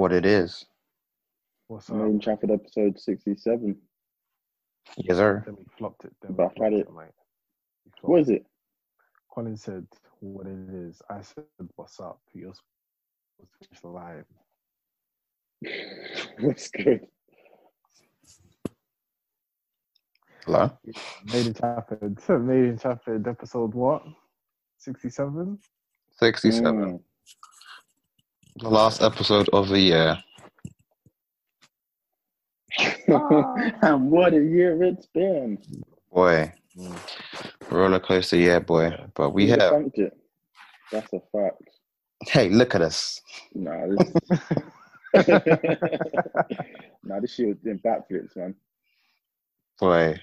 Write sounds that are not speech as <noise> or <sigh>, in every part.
what it is. What's up? Main Chafford episode 67. Yes, sir. Then we flopped it. Then we But I've had flopped it. mate. We flopped What is it? Colin said what it is. I said, "What's up?" You're supposed to finish the line. What's good? Hello. Made in Chafford. <laughs> Made in Chafford. Episode what? Sixty-seven. Sixty-seven. Mm. The last episode of the year. <laughs> and what a year it's been. Boy, roller coaster year, boy. But we have. it? That's a fact. Hey, look at us. Nah, this, <laughs> nah, this year was doing backflips, man. Boy,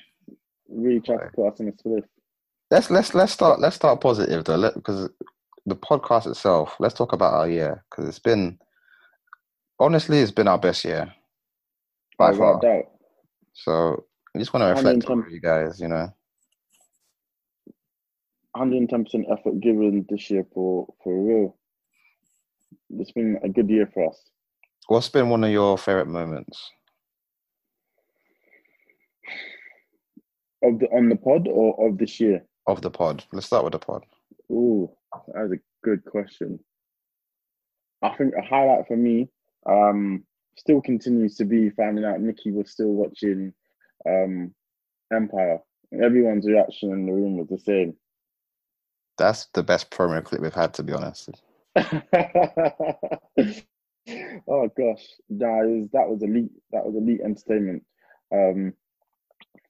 Really tried to put us in a split. let's let's let's start let's start positive though. Because the podcast itself. Let's talk about our year because it's been honestly it's been our best year by oh, far. Without doubt. So I just want to reflect 110 on you guys. You know, 110% effort given this year for, for real. It's been a good year for us. what's been one of your favorite moments? Of the on the pod or of this year? of the pod. Let's start with the pod. Ooh, that was a good question. I think a highlight for me um, still continues to be finding out Nikki was still watching um, Empire. Everyone's reaction in the room was the same. That's the best promo clip we've had, to be honest. <laughs> oh gosh, that was that was elite. That was elite entertainment. Um,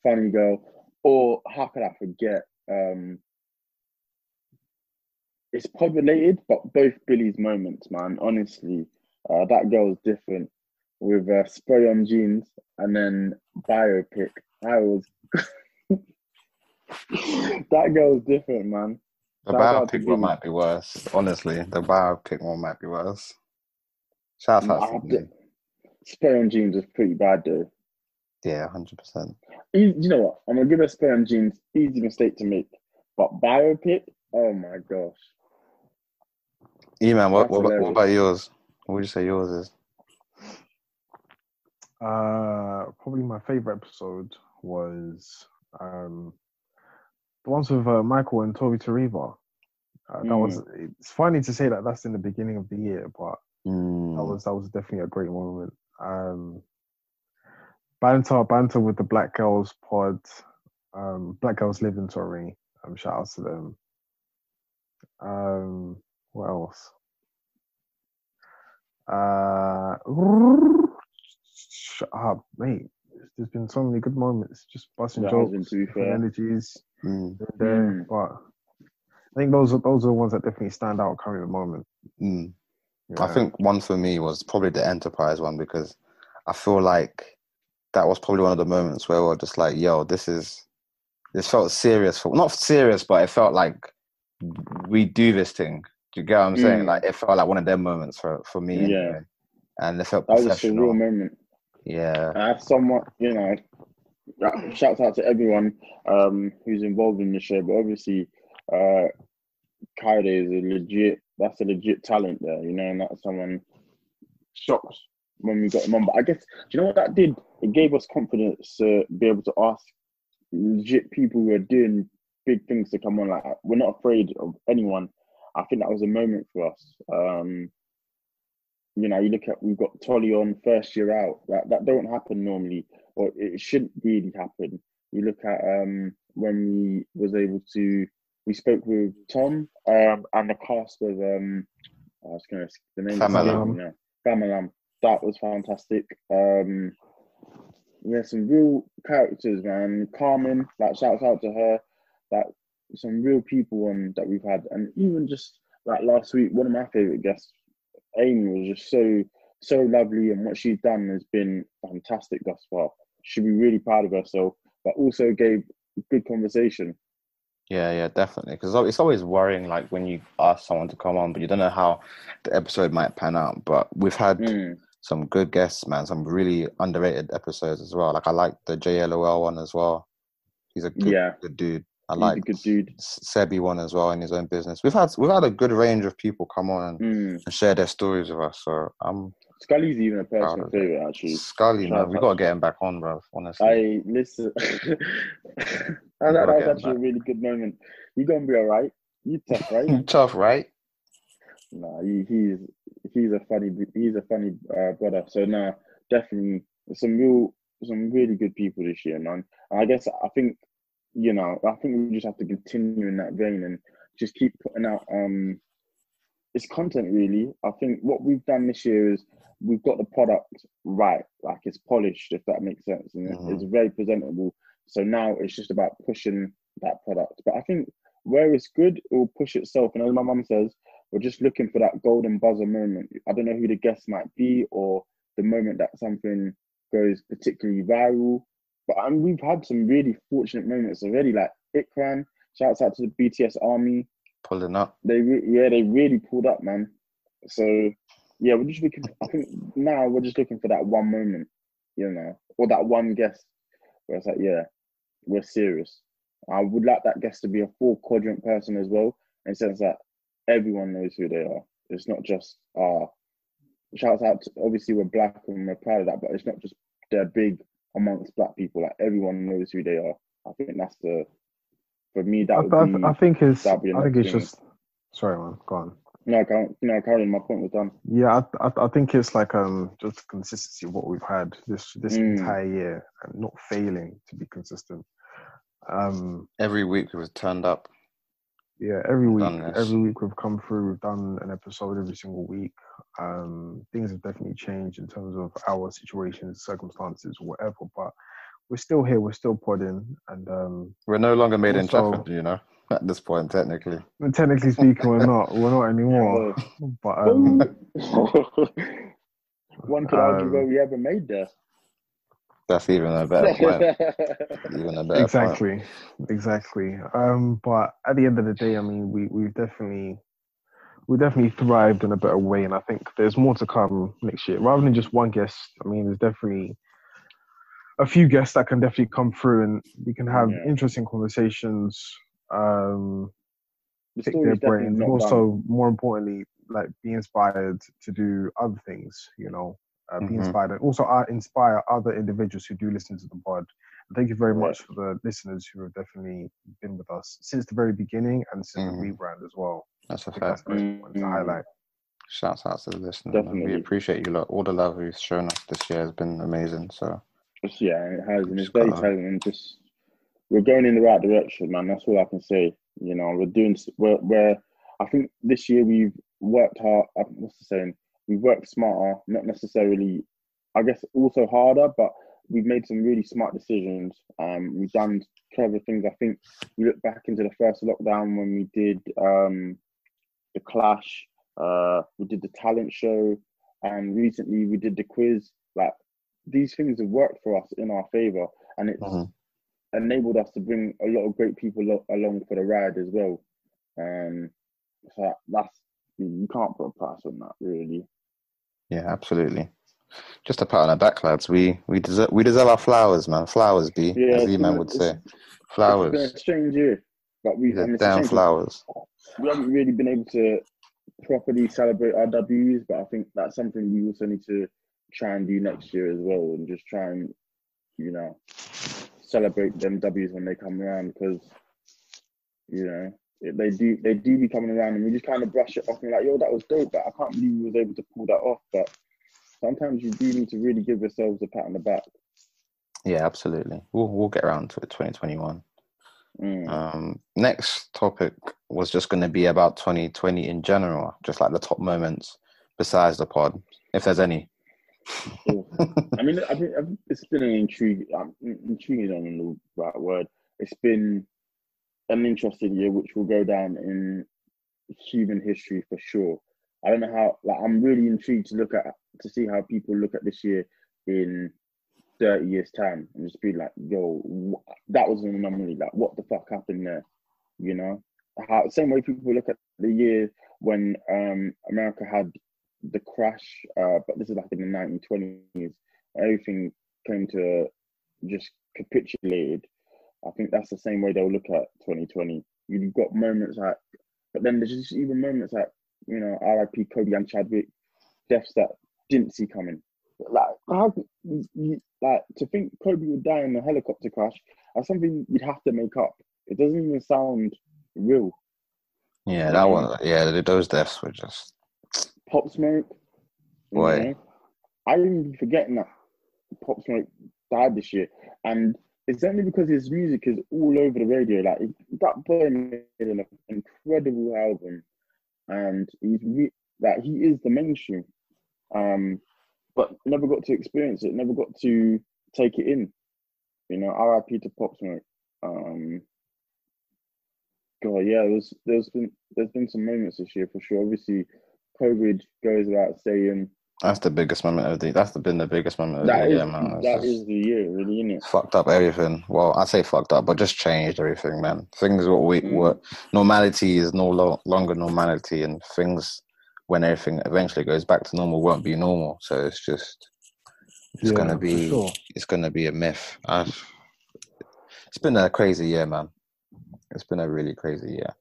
funny girl, or how could I forget? Um, it's pod related, but both Billy's moments, man. Honestly, uh, that girl's different with uh, spray on jeans and then biopic. I was <laughs> that girl's different, man. The Shout biopic one might be worse. Honestly, the biopic one might be worse. Shout out to Spray on jeans was pretty bad though. Yeah, hundred percent. You know what? I'm gonna give her spray on jeans. Easy mistake to make, but biopic. Oh my gosh. E man, what, what, about, what about yours? What would you say yours is? Uh, probably my favorite episode was um the ones with uh, Michael and Tori Tariva. Uh, that was. It's funny to say that that's in the beginning of the year, but that Mm, was that was definitely a great moment. Um, banter, banter with the Black Girls pod. Um, Black Girls Live in Tory. Um, shout out to them. Um, what else? Uh, shut up, mate. There's been so many good moments, just busting There has been, jokes, to be different fair. energies mm, there. Mm. But I think those are those are the ones that definitely stand out currently at the moment. mm. I think one for me was probably the Enterprise one because I feel like that was probably one of the moments where we we're just like, yo, this is this felt serious for not serious, but it felt like we do this thing. Do you get what I'm saying? Mm. Like it felt like one of them moments for, for me Yeah. anyway. And it felt That was a real moment. Yeah. I have somewhat, you know, shouts out to everyone um, who's involved in the show, but obviously, uh, Kaide is a legit, that's a legit talent there, you know, and that's someone shocked when we got him on. But I guess, do you know what that did? It gave us confidence to be able to ask legit people who are doing big things to come on. Like, we're not afraid of anyone. I think that was a moment for us. Um, you know, you look at we've got Tolly on first year out. That that don't happen normally, or it shouldn't really happen. You look at um when we was able to we spoke with Tom um and the cast of um I was gonna the name Famalam. yeah Famalam. That was fantastic. Um we had some real characters, man. Carmen, like shouts out to her. Like some real people on that we've had, and even just like last week, one of my favorite guests, Amy, was just so so lovely, and what she's done has been fantastic thus far. Should be really proud of herself, but also gave good conversation. Yeah, yeah, definitely. Because it's always worrying, like when you ask someone to come on, but you don't know how the episode might pan out. But we've had Mm. some good guests, man. Some really underrated episodes as well. Like I like the JLOL one as well. He's a good, Yeah. good dude. I like a good dude. Sebi one as well in his own business. We've had we've had a good range of people come on and, Mm. and share their stories with us. So I'm Scully's even a personal favorite actually. Scully, man, we gotta get him back on, bro. Honestly, I listen. <laughs> that, that was actually a really good moment. You gonna be all right? You tough, right? <laughs> tough, right? nah, he, he's he's a funny he's a funny uh, brother. So nah, definitely some real some really good people this year, man. And I guess I think you know I think we just have to continue in that vein and just keep putting out um it's content really. I think what we've done this year is we've got the product right, like it's polished, if that makes sense, and it- it's very presentable. So now it's just about pushing that product. But I think where it's good, it will push itself. And as my mum says, we're just looking for that golden buzzer moment. I don't know who the guest might be or the moment that something goes particularly viral. But and we've had some really fortunate moments already, like Ikran. Shouts out to the BTS Army Pulling up. they re- yeah they really pulled up man so yeah we're just looking i think now we're just looking for that one moment you know or that one guest where it's like yeah we're serious i would like that guest to be a full quadrant person as well in the sense that everyone knows who they are it's not just uh shouts out to, obviously we're black and we're proud of that but it's not just they're big amongst black people like everyone knows who they are i think that's the for me that I, would I, be I think it's. that'd be I think it's another thing. just. Sorry, man. Go on. No, Car- no, Caroline, my point was done. Yeah, I, I, I think it's like um just consistency of what we've had this this Mm. entire year and not failing to be consistent. Um, Every week we've turned up. Yeah, every week, every week we've come through. We've done an episode every single week. Um, things have definitely changed in terms of our situations, circumstances, whatever. But we're still here. We're still podding, and um, We're no longer made in Also- Chafford, you know, <laughs> at this point, technically. technically speaking, we're not. We're not anymore. But <laughs> um, <laughs> One could argue Um, where we haven't made there. That's even a better point. <laughs> Even a better point. exactly exactly um but at the end of the day i mean we we've definitely we definitely thrived in a better way and i think there's more to come next year rather than just one guest i mean there's definitely a few guests that can definitely come through and we can have Yeah. interesting conversations um the pick their brains and not also more importantly like be inspired to do other things you know uh, be Mhm. inspired and also uh, inspire other individuals who do listen to the pod and thank you very Right. much for the listeners who have definitely been with us since the very beginning and since the rebrand as well That's a think that's fact. the most important to highlight Shouts out to the listeners. man. We appreciate you lot. All the love you've shown us this year has been amazing. So Just, yeah, it has, and it's very telling. And just we're going in the right direction, man. That's all I can say. You know, we're doing. We're, we're I think this year we've worked hard. uh, What's the saying? We've worked smarter, not necessarily. I guess also harder, but we've made some really smart decisions. Um, we've done clever things. I think we look back into the first lockdown when we did um, the Clash. Uh, we did the talent show, and recently we did the quiz. Like these things have worked for us in our favor, and it's Mhm. enabled us to bring a lot of great people lo- along for the ride as well. Um, so that's you can't put a price on that, really. Yeah, absolutely. Just a pat on our back, lads. We we deserve we deserve our flowers, man. Flowers, be Yeah, as it's E man would it's- say. It's been Flowers. a strange year, but we The and it's a damn shame 'cause flowers. we haven't really been able to properly celebrate our W's, but I think that's something we also need to try and do next year as well, and just try and you know celebrate them W's when they come around because you know they do they do be coming around and we just kind of brush it off and like yo that was dope, but I can't believe we was able to pull that off. But sometimes you do need to really give yourselves a pat on the back. Yeah, absolutely. We'll we'll get around to it. Twenty twenty one. Mm. Um, next topic was just going to be about 2020 in general, just like the top moments besides the pod, if there's any. Cool. <laughs> I mean, I think I think it's been an intrigue. Um, intriguing on the right word. It's been an interesting year, which will go down in human history for sure. I don't know how. Like, I'm really intrigued to look at to see how people look at this year in 30 years time and just be like, "Yo, wh- that was an anomaly. Like, what the fuck happened there?" You know, how same way people look at the year when um America had the crash, uh, but this is like in the 1920s. Everything came to just capitulated. I think that's the same way they'll look at 2020. You've got moments like, but then there's just even moments like, you know, RIP Kobe and Chadwick, deaths that didn't see coming. Like how you, you, like to think Kobe would die in a helicopter crash? That's something you'd have to make up. It doesn't even sound real. Yeah, that one. Yeah, those deaths were just Pop Smoke. Boy. know, I didn't be forgetting that Pop Smoke died this year, and it's only because his music is all over the radio. Like that boy made an incredible album, and he's re- he is the mainstream, um, but never got to experience it. Never got to take it in. You know, R.I.P. to Pop Smoke. Um, God, yeah, there's there's been there's been some moments this year for sure. Obviously, COVID goes without saying. That's the biggest moment of the. That's the, been the biggest moment of That the is year, man. It's that just is the year, really, isn't it? fucked up everything. Well, I say fucked up, but just changed everything, man. Things what we Mm. what normality is no lo- longer normality, and things when everything eventually goes back to normal won't be normal. So it's just it's Yeah, gonna be sure. it's gonna be a myth. I've, it's been a crazy year, man. It's been a really crazy year.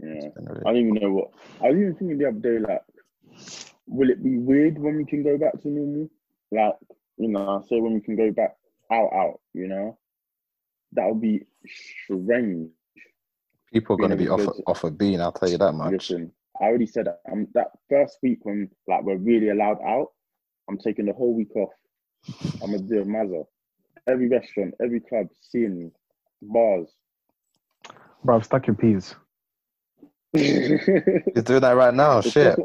Yeah. It's been a really- I don't even know what. I was even thinking the other day, like, will it be weird when we can go back to normal? Like, you know, say when we can go back out, out, you know, that would be strange. People are gonna be off able to- off a bean. I'll tell you that much. Listen, I already said that. Um, that first week when like we're really allowed out, I'm taking the whole week off. I'm gonna do a mazza. Every restaurant, every club, seeing me, bars. Bro, I'm stuck in peas. <laughs> <laughs> You're doing that right now. Shit.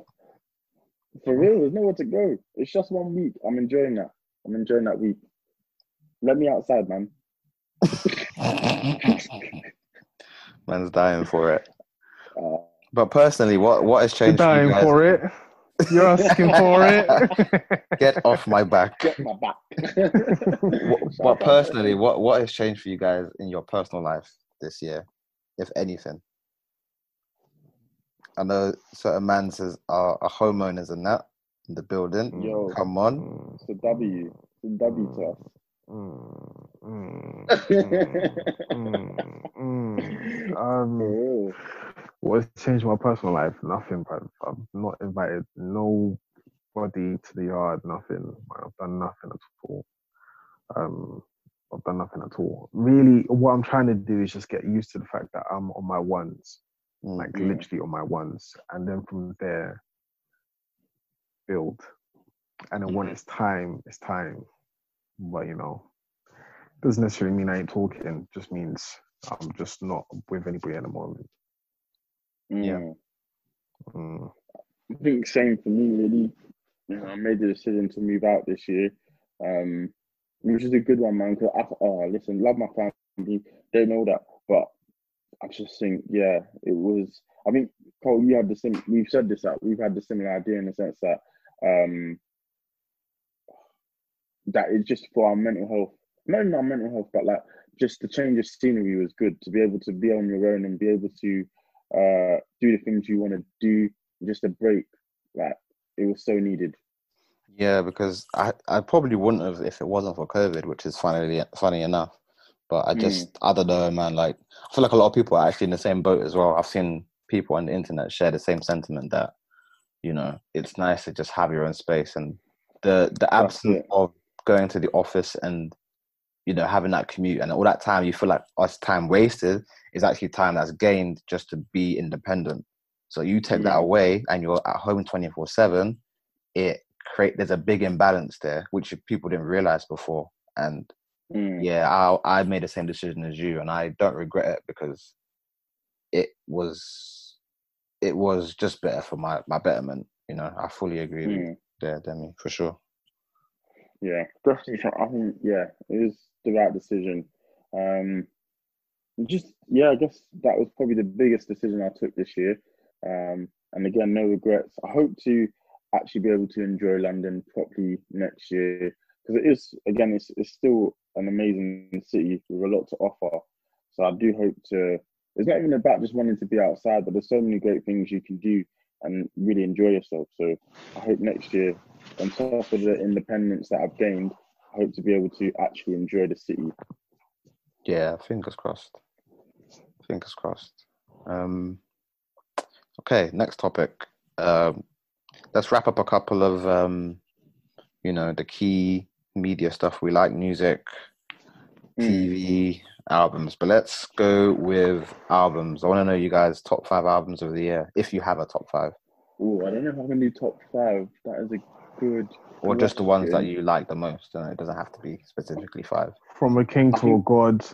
Just- For real, there's nowhere to go. It's just one week. I'm enjoying that. I'm enjoying that week. Let me outside, man. <laughs> Man's dying for it. Uh, But personally, what what has You're changed? for you dying guys? for it. You're asking for it. <laughs> Get off my back. get my back. what, <laughs> what personally, what what has changed for you guys in your personal life this year, if anything? I know certain man says are, are homeowners and that in the building. Yo. Come on, Mm, It's a W. It's a W to us. mm, mm, mm, mm. <laughs> For Um, what's changed my personal life? Nothing, but I've not invited nobody to the yard. Nothing. I've done nothing at all. Um, I've done nothing at all. Really, what I'm trying to do is just get used to the fact that I'm on my ones, Mm. like literally on my ones, and then from there build. And then when it's time, it's time. But you know, doesn't necessarily mean I ain't talking. Just means I'm just not with anybody at the moment. Yeah. Mm. Mm. I think same for me really. You know, I made the decision to move out this year, um, which is a good one, man. Because I, oh, listen, love my family, they know that, but I just think, yeah, it was. I think Cole, you had the same. We've said this that we've had the similar idea in the sense that um, that is just for our mental health, not even our mental health, but like just the change of scenery was good to be able to be on your own and be able to uh, do the things you want to do, just a break. Like it was so needed. Yeah, because I, I probably wouldn't have if it wasn't for COVID, which is funny funny enough. But I just I don't know, man. Like I feel like a lot of people are actually in the same boat as well. I've seen people on the internet share the same sentiment that you know it's nice to just have your own space and the the absence of going to the office and you know having that commute and all that time you feel like us time wasted is actually time that's gained just to be independent. So you take that Mm. away and you're at home twenty four seven. It create there's a big imbalance there which people didn't realize before and Mm. yeah I, I made the same decision as you and i don't regret it because it was it was just better for my my betterment you know i fully agree with Mm. there demi for sure Yeah, definitely. I think yeah, it was the right decision. Um, just yeah, I guess that was probably the biggest decision I took this year. Um, and again, no regrets. I hope to actually be able to enjoy London properly next year because it is again, it's it's still an amazing city with a lot to offer. So I do hope to. It's not even about just wanting to be outside, but there's so many great things you can do and really enjoy yourself. So I hope next year on top of the independence that I've gained, I hope to be able to actually enjoy the city. yeah fingers crossed fingers crossed um okay next topic um let's wrap up a couple of um, you know, the key media stuff we like: music, Mm. TV, albums. But let's go with albums. I want to know you guys' top five albums of the year, if you have a top five, Oh, I don't know if I can do top five. That is a good. or just the ones that you like the most. You know, it doesn't have to be specifically five. From a king to a god,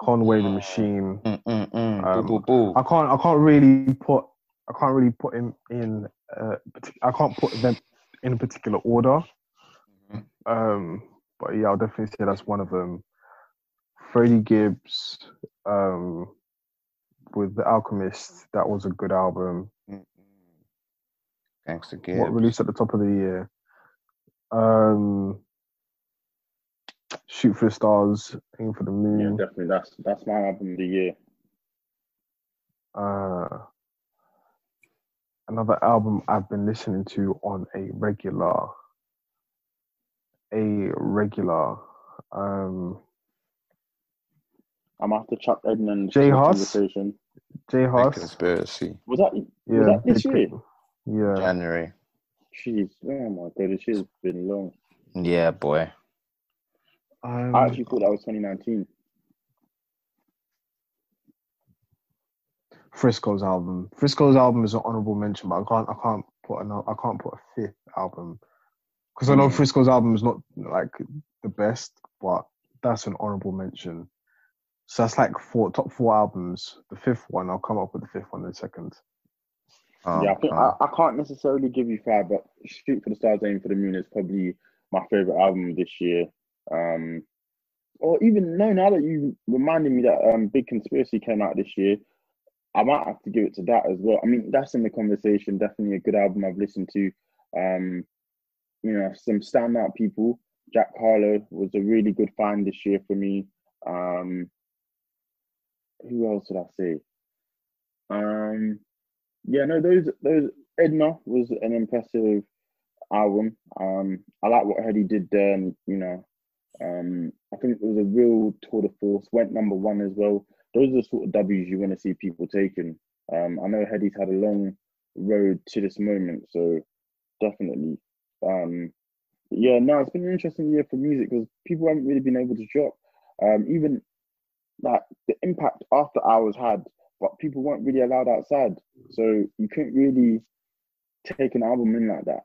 Conway the Machine. Mm, mm, mm. Um, boo, boo, boo. I can't. I can't really put. I can't really put him in. Uh, I can't put them in a particular order. Um, but yeah, I'll definitely say that's one of them. Freddie Gibbs, um, with the Alchemist, that was a good album. Thanks again. What Gibbs. released at the top of the year? Um, Shoot for the Stars, Aim for the Moon. Yeah, definitely. That's that's my album of the year. Uh, another album I've been listening to on a regular, a regular. Um, I'm after Chuck Edmonds. Jay for Hus? conversation. J Big Hus. conspiracy. Was that Yeah, was that this year? Yeah, January. Jeez, oh my god, this year's been long. Yeah, boy. um, I actually thought that was 2019. Frisco's album. Frisco's album is an honorable mention, but I can't. I can't put an, I can't put a fifth album because I know. Frisco's album is not like the best, but that's an honorable mention. So that's like four top four albums. The fifth one, I'll come up with the fifth one in a second. Oh, yeah, I think oh. I, I can't necessarily give you five, but Shoot for the Stars, Aim for the Moon is probably my favorite album this year. Um, or even no, now that you reminded me that um, Big Conspiracy came out this year, I might have to give it to that as well. I mean, that's in the conversation. Definitely a good album I've listened to. Um, you know, some standout people. Jack Harlow was a really good find this year for me. Um, who else did I see? Um, yeah, no, those those Edna was an impressive album. Um, I like what Headie did there. And, you know, um, I think it was a real tour de force. Went number one as well. Those are the sort of W's you want to see people taking. Um, I know Headie's had a long road to this moment, so definitely. Um, yeah, no, it's been an interesting year for music because people haven't really been able to drop. Um, even like the impact after hours had, but people weren't really allowed outside, so you couldn't really take an album in like that,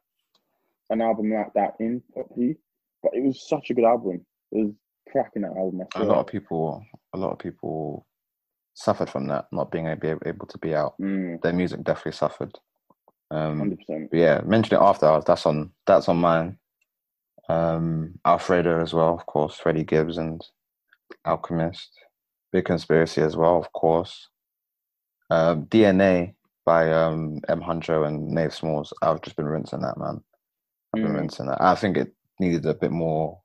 an album like that in properly. But it was such a good album. It was cracking that album. A lot of people a lot of people suffered from that not being able, able to be out Mm, their music definitely suffered um 100%. but yeah mention it after hours that's on that's on mine. Um alfredo as well of course freddie gibbs and alchemist. Big conspiracy as well of course. Um dna by um m. Huncho and Nafe Smallz. I've just been rinsing that man. I've been Mm. rinsing that. I think it needed a bit more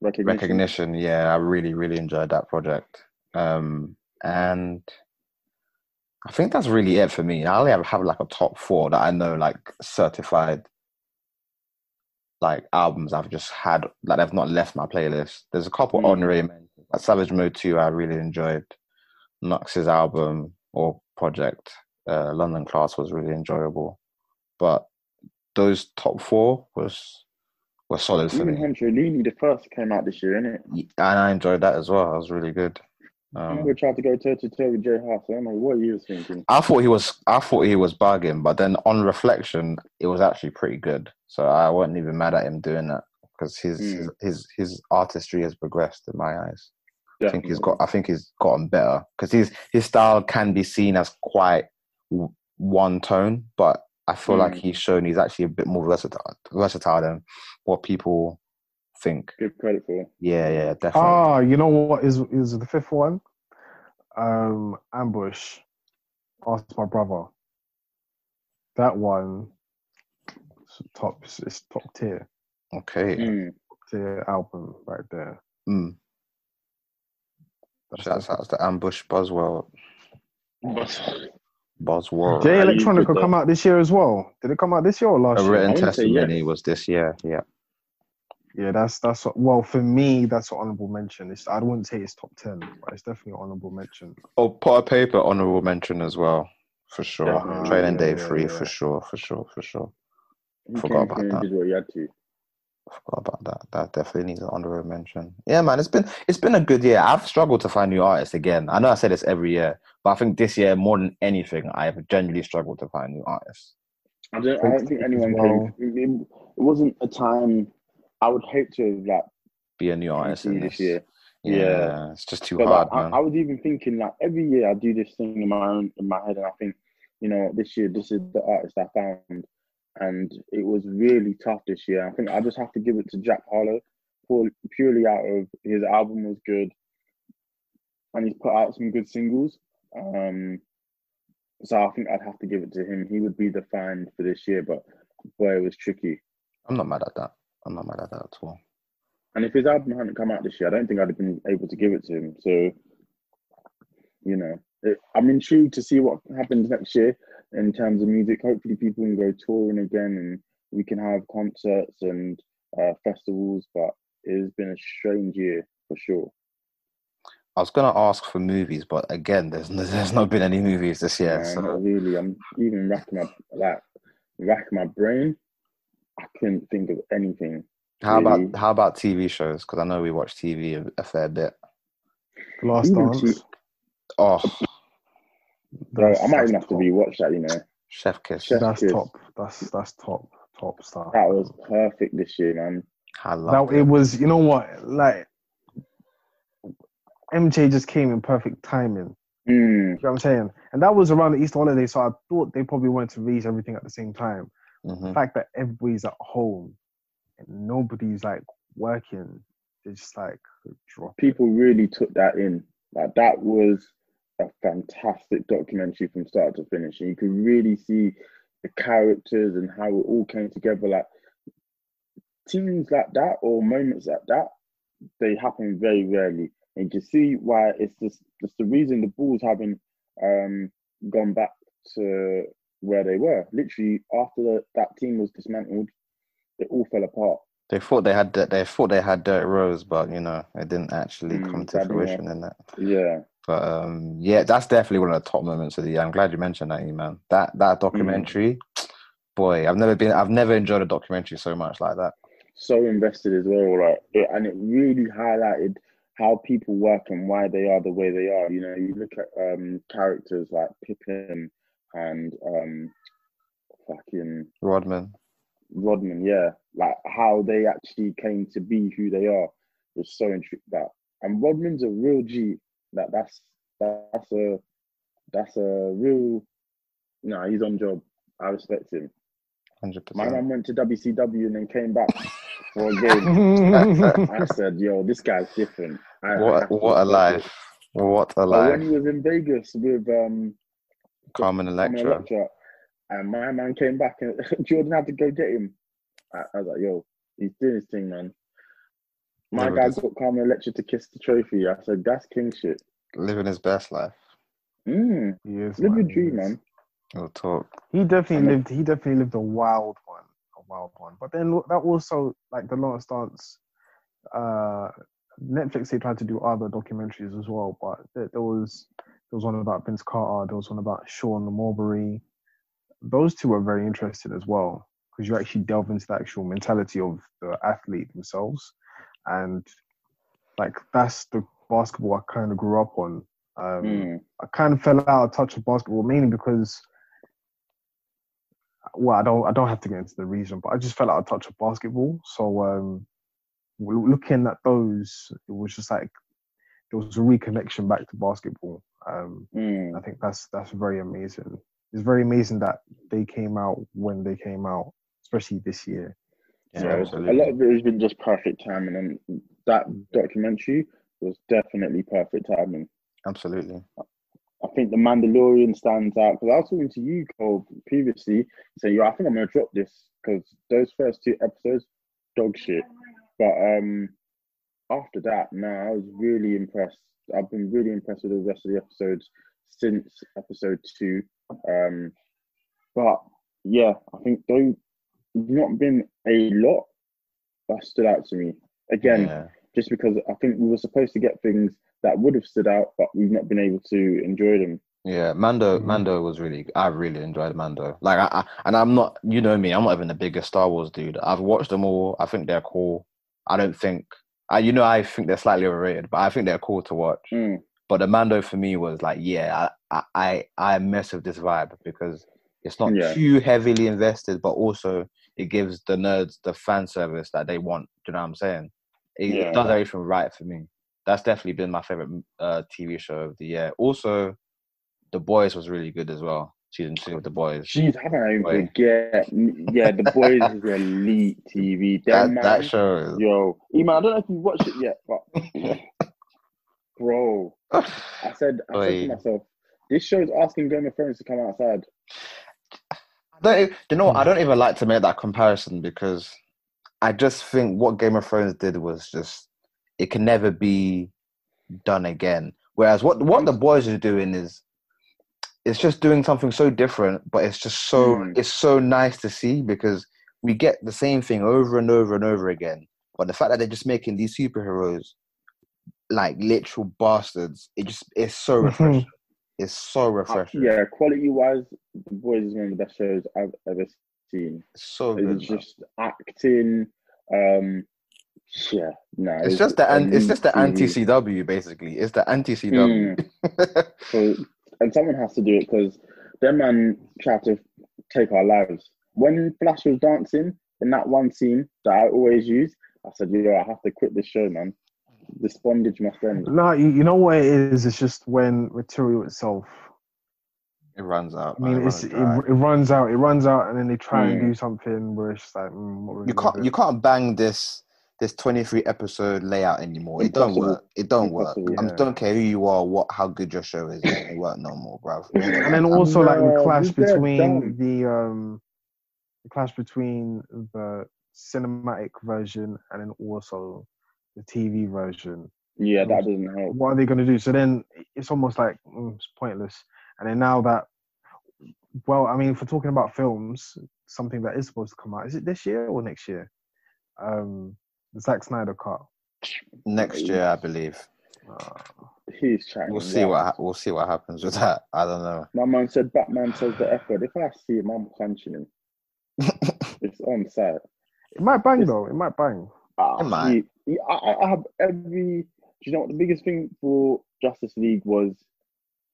Recognition. recognition. Yeah i really really enjoyed that project. Um and i think that's really it for me i only have, have like a top four that i know like certified like albums i've just had that have not left my playlist there's a couple Mm. honorary mentions like savage mode 2 i really enjoyed Nux's album or project uh, london class was really enjoyable but those top four was were solid for Even me Hunter Lini, the first came out this year, innit? And I enjoyed that as well. It was really good. I Um, never tried to go toe to toe with J Hus. I don't know what he was thinking. I thought he was, I thought he was bugging, but then on reflection, it was actually pretty good. So I wasn't even mad at him doing that because his Mm. his, his his artistry has progressed in my eyes. I think he's got, I think he's gotten better because his his style can be seen as quite w- one tone, but I feel like Mm. he's shown he's actually a bit more versatile, versatile than what people think. Give credit for. Yeah, yeah, definitely. Ah, you know what is is the fifth one? Um, Ambush. Ask my brother. That one, top. It's, it's top tier. okay. Mm. Tier album right there. Mm. That's Shouts the- out to Ambush Buzzworld. Buzzworld. J Ah, Electronica could, come out this year as well. Did it come out this year or last A year? written I wouldn't say testimony yes. was this year. Yeah. Yeah, that's that's well for me. That's an honorable mention. It's I wouldn't say it's top ten, but it's definitely an honorable mention. Oh, Potter Payper honorable mention as well for sure. Definitely. Training day Yeah, yeah, free yeah. for sure, for sure, for sure. He Forgot about that. did what he had to. Forgot about that. That definitely needs an honorable mention. Yeah, man, it's been it's been a good year. I've struggled to find new artists again. I know I say this every year, but I think this year more than anything, I've genuinely struggled to find new artists. I don't. I don't think anyone Well- came. It, it wasn't a time. I would hate to like Be a new artist in this. this year. Yeah, Yeah. it's just too But hard, like, I. I was even thinking like every year I do this thing in my own in my head, and I think, you know, this year this is the artist I found, and it was really tough this year. I think I just have to give it to Jack Harlow, purely out of his album was good, and he's put out some good singles. Um, so I think I'd have to give it to him. He would be the find for this year, but boy, it was tricky. I'm not mad at that. I'm not mad at that at all. And if his album hadn't come out this year, I don't think I'd have been able to give it to him. So, you know, it, I'm intrigued to see what happens next year in terms of music. Hopefully, people can go touring again and we can have concerts and uh, festivals. But it's been a strange year for sure. I was gonna ask for movies, but again, there's no, <laughs> there's not been any movies this year. Uh, so not really. I'm even racking my like racking my brain. I couldn't think of anything. how about how about TV shows? Because I know we watch TV a, a fair bit. Last Even Dance. T- Oh, Bro, I might even that's have to top. rewatch that. You know, Chef Kiss. Chef- That's Kiss. top. That's that's top top stuff. that was perfect this year, man. I love That it was. You know what? Like MJ just came in perfect timing. Mm, You know what I'm saying? And that was around the Easter holiday, so I thought they probably wanted to release everything at the same time. Hmm The fact that everybody's at home and nobody's like working, it's just like drop. people really took that in. Like that was a fantastic documentary from start to finish, and you could really see the characters and how it all came together. Like scenes like that or moments like that, they happen very rarely, and you can see why it's just it's the reason the Bulls haven't um, gone back to where they were. Literally after the, that team was dismantled, it all fell apart. They thought they had that, they thought they had Dirt Rose, but you know it didn't actually Mm, come to fruition in that. Yeah. But um, yeah, that's definitely one of the top moments of the year. I'm glad you mentioned that, man. That that documentary, <tsk> boy, I've never been, I've never enjoyed a documentary so much like that. so invested as well, like, it, and it really highlighted how people work and why they are the way they are. You know, you look at um, characters like Pippen and um, fucking Rodman, Rodman, yeah, like how they actually came to be who they are was so intrigued that. And Rodman's a real G. That that's that's a that's a real. No, he's on job. I respect him. 100%. My man went to WCW and then came back for a <laughs> game. I said, "Yo, this guy's different." I, I What to what a life! it. What a But life! when he was in Vegas with um, Carmen Carmen Electra. Electra, and my man came back, and <laughs> Jordan had to go get him. I, I was like, "Yo, he's doing his thing, man." My Never guy dis- got Carmen Electra to kiss the trophy. I said, "That's king shit." living his best life. Mm, He is, live your dream, man. We'll talk. He definitely And- lived. He definitely lived a wild one, a wild one. But then that also like the Last Dance. Uh, Netflix they tried to do other documentaries as well, but there, there was there was one about Vince Carter. There was one about Sean Marbury. Those two were very interesting as well because you actually delve into the actual mentality of the athlete themselves, and like that's the basketball I kind of grew up on. Um, Mm, I kind of fell out of touch with basketball mainly because well, I don't I don't have to get into the reason, but I just fell out of touch with basketball. So um looking at those, it was just like there was a reconnection back to basketball. Um mm. I think that's that's very amazing. It's very amazing that they came out when they came out, especially this year. Yeah, Yeah, a lot of it has been just perfect timing, and that documentary was definitely perfect timing. Absolutely. I think the Mandalorian stands out because I was talking to you, Cole, previously, saying, "Yo, I think I'm gonna drop this because those first two episodes, dog shit." But um, after that, no, I was really impressed. I've been really impressed with the rest of the episodes since episode two. Um, but yeah, I think though not been a lot that stood out to me. Again, Yeah. just because I think we were supposed to get things that would have stood out, but we've not been able to enjoy them. Yeah, Mando. Mhm. Mando was really. I really enjoyed Mando. Like, I, I and I'm not. You know me. I'm not even the biggest Star Wars dude. I've watched them all. I think they're cool. I don't think. I, you know, I think they're slightly overrated, but I think they're cool to watch. Mm. But the Mando for me was like, yeah, I, I, I mess with this vibe because it's not Yeah. too heavily invested, but also it gives the nerds the fan service that they want. Do you know what I'm saying? It, Yeah. does everything right for me. That's definitely been my favorite uh, TV show of the year. Also, The Boys was really good as well. Season two of The Boys. Jeez, how can I even Boy. forget? Yeah, the boys is <laughs> elite TV. That, Them, that man, show is. Yo, Eman, I don't know if you've watched it yet, but <laughs> bro, I <sighs> said, I said to myself, this show is asking Game of Thrones to come outside. I don't, e- you know? I don't even like to make that comparison because I just think what Game of Thrones did was just it can never be done again. Whereas what what the boys are doing is it's just doing something so different, but it's just so Mm. it's so nice to see because we get the same thing over and over and over again. But the fact that they're just making these superheroes like literal bastards, it just it's so refreshing. It's so refreshing. Yeah, quality wise, the boys is one of the best shows I've ever seen. It's so good. It's man. just acting. Um, yeah, no, It's just the an- it's just the anti CW basically. It's the anti CW. Mm. <laughs> So, and someone has to do it because them man tried to take our lives. When Flash was dancing in that one scene that I always use, I said, "Yo, I have to quit this show, man. This bondage must end." No, you, you know what it is? It's just when material itself. It runs out. I mean, It it's runs it, it runs out. It runs out, and then they try and Mm. do something where it's just like mm, you can't you can't bang this this 23 episode layout anymore. It don't work. It don't work. Impossible. I don't care who you are, what how good your show is. It don't work no more, bro. <laughs> And then also like the clash between dumb. the um the clash between the cinematic version and then also the TV version. Yeah, that doesn't help. What are they going to do? So then it's almost like mm, it's pointless. And then now that, well, I mean, if we're talking about films, something that is supposed to come out, is it this year or next year? Um, the Zack Snyder cut. Next year, I believe. Uh, He's chatting. We'll see wow. what ha- we'll see what happens with that. I don't know. My man said Batman says the F word. If I see him, I'm punching him. <laughs> It's on site. it might bang It's- though. It might bang. Ah, It might. he- he- I, I- I have every. Do you know what the biggest thing for Justice League was?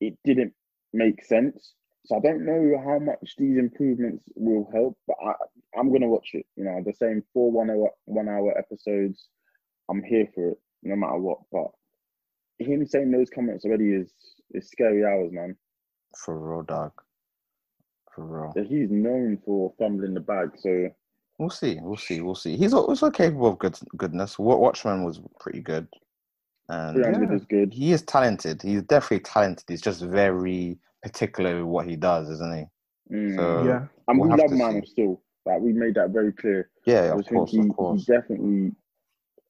It didn't make sense. So I don't know how much these improvements will help, but I, I'm gonna watch it. You know, the same four one hour one hour episodes. I'm here for it, no matter what. But him saying those comments already is is scary hours, man. For real, dog. For real. That He's known for fumbling the bag. So We'll see. We'll see. We'll see. He's also capable of good goodness. Wa- Watchmen was pretty good, and 300 Yeah. is good. he is talented. He's definitely talented. He's just very particular with what he does, isn't he? Mm. So- yeah. and we'll we have love Man see. Like we made that very clear. Yeah, I of think course, he, of course. he definitely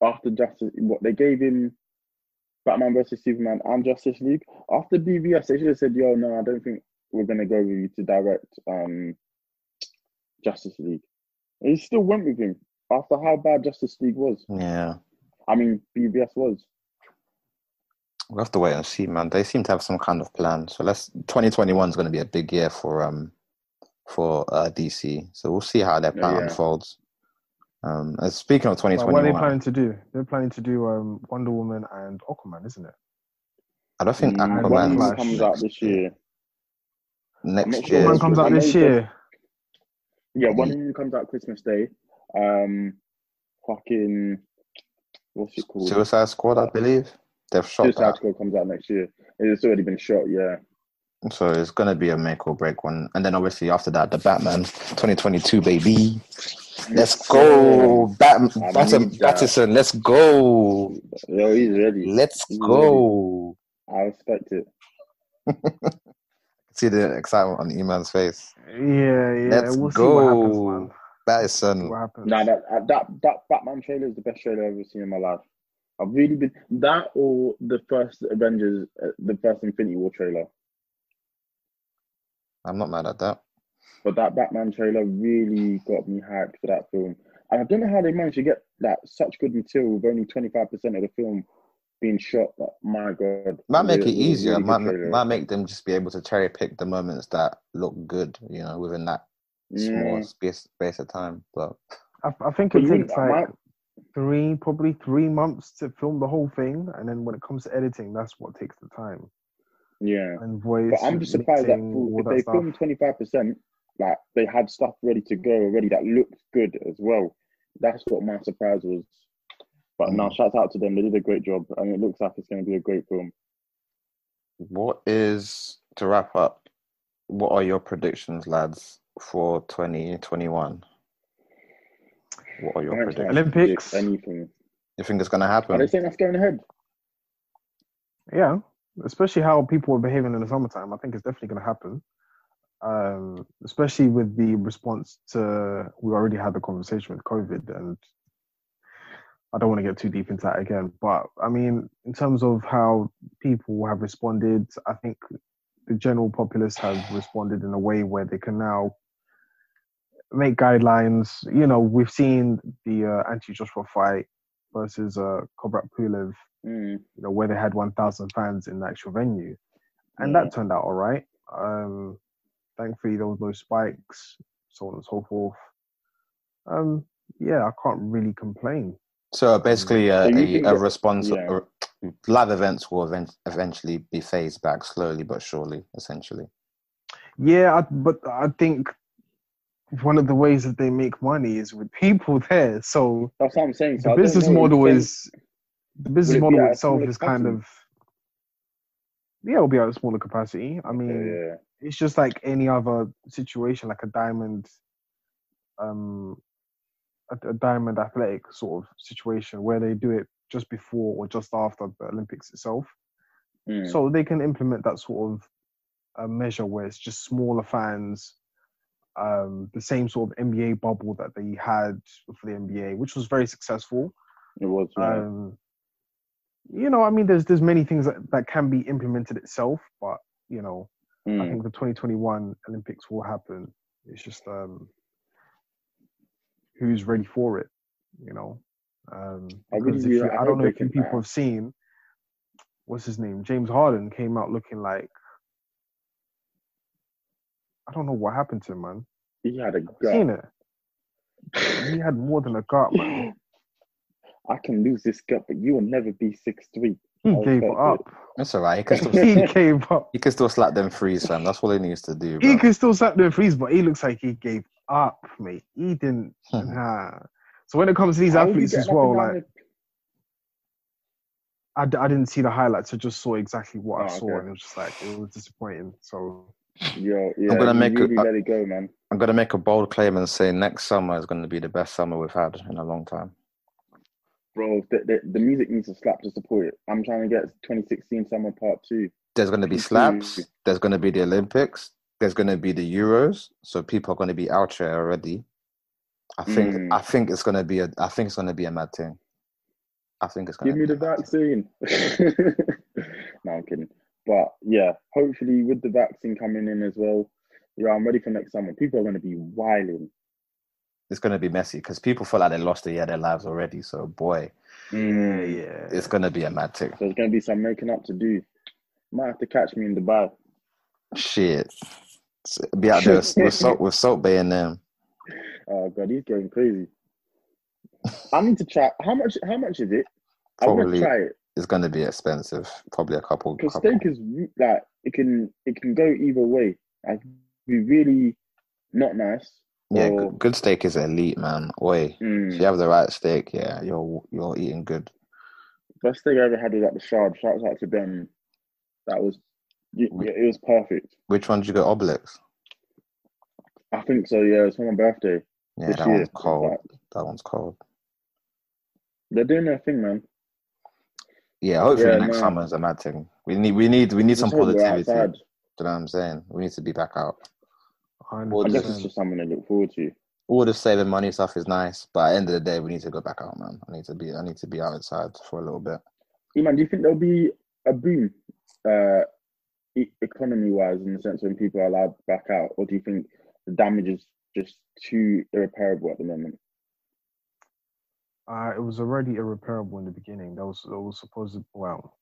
after Justice what they gave him Batman versus Superman and Justice League. After BVS, they should have said, yo, no, I don't think we're gonna go with you to direct um Justice League. And he still went with him after how bad Justice League was. Yeah, I mean BVS was. we'll have to wait and see, man. They seem to have some kind of plan. So let's. 2021 is going to be a big year for um for uh, DC. So we'll see how that plan Yeah. unfolds. Um, and speaking of But what are they planning to do? They're planning to do um, Wonder Woman and Aquaman, isn't it? I don't think Mm, Aquaman comes out this year. Next sure year, when Aquaman comes out this year. Yeah, one of them comes out Christmas Day. Um fucking what's it called? Suicide Squad, I believe. They've shot Suicide that. Squad comes out next year. It's already been shot, yeah. So it's gonna be a make or break one, and then obviously after that, the Batman 2022 baby. Let's go, Bat, I Batter, need that. Batterson. Let's go. Yo, he's ready. Let's He's go. I respect it. <laughs> See the excitement on Eman's face. Yeah, yeah. Let's we'll see what happens, go. man. Batterson. What happens? Nah, that uh, that that Batman trailer is the best trailer I've ever seen in my life. I've really been that or the first Avengers, uh, the first Infinity War trailer. I'm not mad at that. But that Batman trailer really got me hyped for that film. And I don't know how they managed to get that such good material with only twenty five percent of the film being shot. Like, my God, Might make Really- it easier. really might trailer. might make them just be able to cherry pick the moments that look good, you know, within that small Yeah. space space of time. But I, I think it you takes I like might- three, probably three months to film the whole thing, and then when it comes to editing, that's what takes the time. Yeah. And voice. But I'm just surprised that mixing, if that they stuff. filmed 25%, like they had stuff ready to go already that looked good as well. That's what my surprise was. But now, Mm. shout out to them. They did a great job, and it looks like it's going to be a great film. what is to wrap up? What are your predictions, lads, for twenty twenty one? What are your predictions? try and predict Olympics? Anything. You think it's gonna Are happen? they saying that's going ahead? Yeah, especially how people are behaving in the summertime. I think it's definitely going to happen. Um, especially with the response to we already had the conversation with COVID, and I don't want to get too deep into that again. But I mean, in terms of how people have responded, I think the general populace has responded in a way where they can now make guidelines. You know, we've seen the uh, Anthony Joshua fight versus uh, Kubrat Pulev Mm. you know, where they had 1,000 fans in the actual venue. And Yeah. that turned out all right. Um, thankfully, there was no spikes, so on and so forth. Um, yeah, I can't really complain. So basically, a, So a, a response. yeah. a- live events will event, eventually be phased back slowly but surely. Essentially, Yeah, I, but I think one of the ways that they make money is with people there. So That's what I'm saying. So the business model is the business model itself is kind of yeah, it'll be at a smaller capacity. I mean, Yeah, it's just like any other situation, like a diamond, um, a, a diamond athletic sort of situation where they do it just before or just after the Olympics itself. Mm. So they can implement that sort of uh, measure where it's just smaller fans, um, the same sort of NBA bubble that they had for the NBA, which was very successful. it was. Um, you know, I mean, there's there's many things that, that can be implemented itself, but you know, I Mm. think the 2021 Olympics will happen. It's just um, who's ready for it, you know. Um, I because really if do. you, I I don't know if you people have seen what's his name, James Harden came out looking like I don't know what happened to him, man. He had a Seen gut. it? He had more than a gut, man. <clears throat> I can lose this gut, but you will never be six three. He I gave respect up. That's all right. He can <laughs> still, He gave up. he can still slap them freeze, fam. That's all he needs to do. He can still slap the freeze, but he looks like he gave up, mate. He didn't. Hmm. Nah. So when it comes to these How athletes as well, and down like I, d- I didn't see the highlights. I just saw exactly what I Oh, saw, okay. and it was just like it was disappointing. So the- Yo, yeah, gonna you make a- really let it go, man. I'm gonna make a bold claim and say next summer is going to be the best summer we've had in a long time. Bro, the, the, the music needs to slap to support it. I'm trying to get 2016 summer part two. There's going to be slaps. There's going to be the Olympics. There's going to be the Euros. So people are going to be out here already. I think. Mm. I think it's going to be a. I think it's going to be a mad thing. I think it's going Give to give me the a mad thing. vaccine. <laughs> no, I'm kidding. But yeah, hopefully with the vaccine coming in as well, yeah, I'm ready for next summer. People are going to be wilding. It's going to be messy because people feel like they lost a year of their lives already. So boy, Mm. yeah, it's going to be a mad thing. There's going to be some making up to do. Might have to catch me in Dubai. Shit. Be out there with, <laughs> with salt with Salt Bae and them. Oh god, he's going crazy. I need to try. How much? How much is it? I Probably to try it It's going to be expensive. Probably a couple. because steak is like it can it can go either way. Like be really not nice. Yeah, or, good, good steak is elite, man. Oi, mm, if you have the right steak, yeah, you're you're eating good. Best steak I ever had was at the Shard. Shouts out to them. That was yeah, it was perfect. Which one did you get? Oblix. I think so. Yeah, it's for my birthday. Yeah, that year. one's cold. Like, That one's cold. they're doing their thing, man. Yeah, hopefully Yeah, next no. summer is a mad thing. We need we need we need some Just hope we're positivity. Do you know what I'm saying? We need to be back out. Hundred I guess it's percent. just something to look forward to. All the saving money stuff is nice, but at the end of the day, we need to go back out, man. I need to be I need to be outside for a little bit. Eman, do you think there'll be a boom, uh, e- economy-wise, in the sense when people are allowed back out, or do you think the damage is just too irreparable at the moment? Uh, it was already irreparable in the beginning. There was there was supposed to, well,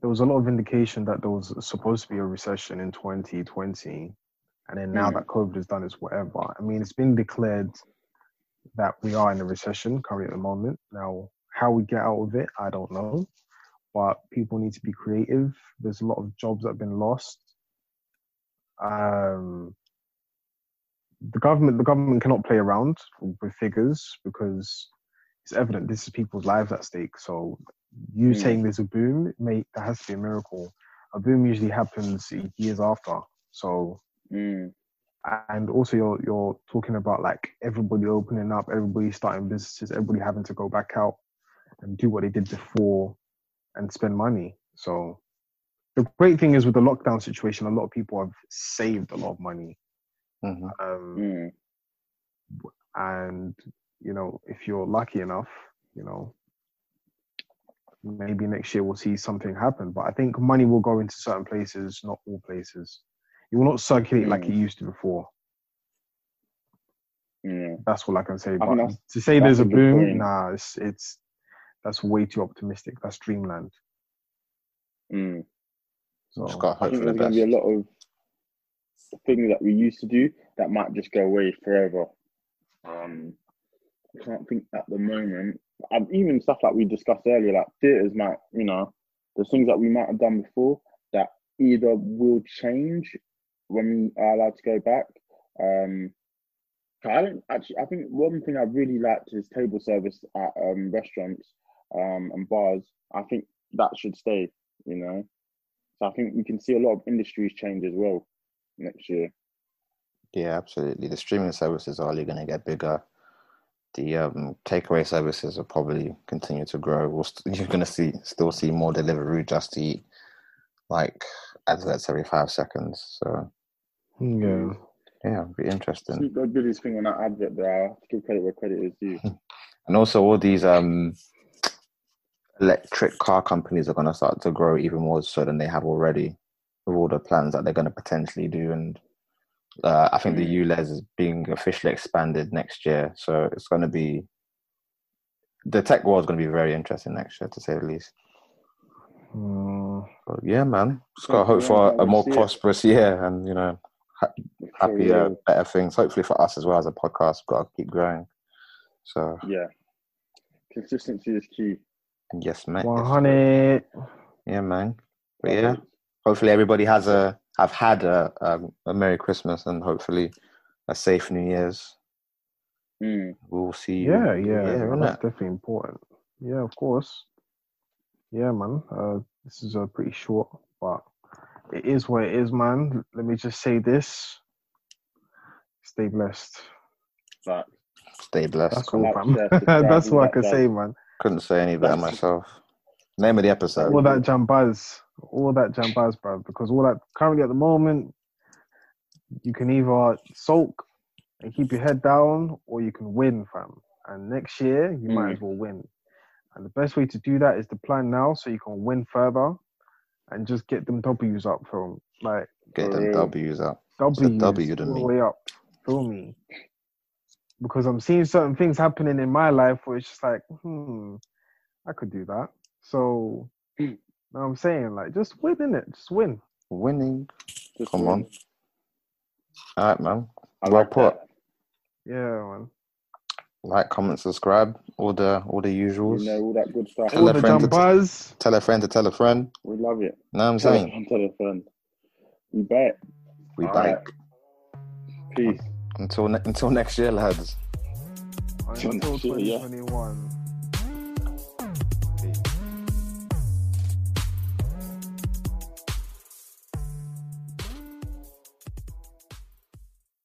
there was a lot of indication that there was supposed to be a recession in 2020, and then now Mm. that COVID has done its whatever. I mean, it's been declared that we are in a recession currently at the moment. Now, how we get out of it, I don't know, but people need to be creative. There's a lot of jobs that have been lost. Um, the government, the government cannot play around with figures because it's evident this is people's lives at stake. So, you Mm. saying there's a boom, mate, that has to be a miracle. A boom usually happens years after. So, Mm. and also you're you're talking about like everybody opening up, everybody starting businesses, everybody having to go back out and do what they did before and spend money. So the great thing is with the lockdown situation, a lot of people have saved a lot of money. Mhm. Um, Mm. and you know, if you're lucky enough, you know, maybe next year we'll see something happen. But I think money will go into certain places, not all places. It will not circulate like it Mm. used to before. Yeah. That's all I can say. think But that's- to say there's a a boom, point. nah, it's it's that's way too optimistic. That's dreamland. Mm. So Just got I think for the there's going to be a lot of things that we used to do that might just go away forever. Um, I can't think at the moment. And even stuff like we discussed earlier, like theaters might, you know, there's things that we might have done before that either will change when we are allowed to go back. Um, I don't actually. I think one thing I really liked is table service at um, restaurants um, and bars. I think that should stay. You know, so I think we can see a lot of industries change as well next year. Yeah, absolutely. The streaming services are only going to get bigger. The um, takeaway services will probably continue to grow. We'll st- <laughs> you're going to see still see more delivery just to eat, like adverts every five seconds. So yeah, yeah, it'll be interesting. Snoop Dogg did his thing on that advert there. I have to give credit where credit is due. <laughs> And also, all these um, electric car companies are going to start to grow even more so than they have already, with all the plans that they're going to potentially do. And uh, I think the Mm. ULEZ is being officially expanded next year, so it's going to be the tech world is going to be very interesting next year, to say the least. Mm, But yeah, man, just got to hope yeah, for a more it. prosperous year, and you know, happier, real. better things. Hopefully for us as well as a podcast, we've got to keep growing. So Yeah. Consistency is key. yes, mate. one yes, sir. hundred. Yeah, man. But yeah, hopefully everybody has a have had a um, a Merry Christmas and hopefully a safe New Year's. Mm. We'll see you. Yeah, yeah, yeah, no, innit? that's definitely important. Yeah, of course. Yeah, man. Uh, this is uh, pretty short, but it is what it is, man. Let me just say this: stay blessed. Like, Stay blessed. That's Cool. all, Like, fam. <laughs> That's all what I can say, man. Couldn't say any better That's- myself. Name of the episode. all that jambaz, all that jambaz, bro. Because all that currently at the moment, you can either sulk and keep your head down, or you can win, fam. And next year, you might Mm. as well win. And the best way to do that is to plan now, so you can win further, and just get them W's up from like Get them real. W's up. W's a W to all the me. way up. Feel me? Because I'm seeing certain things happening in my life where it's just like, hmm, I could do that. So, you know what I'm saying? Like, just win in it. Just win. Winning. just Come win. on. All right, man. I Well like put. that. Yeah, man. Like, comment, subscribe. All the all the You usuals. know, all that good stuff. Tell All a the friend to t- Tell a friend to tell a friend. We love it. Know what I'm Tell saying? friend, tell a friend. We bet. We All bite. right. Peace. Until ne- until next year, lads. Until Shit, yeah. 2021.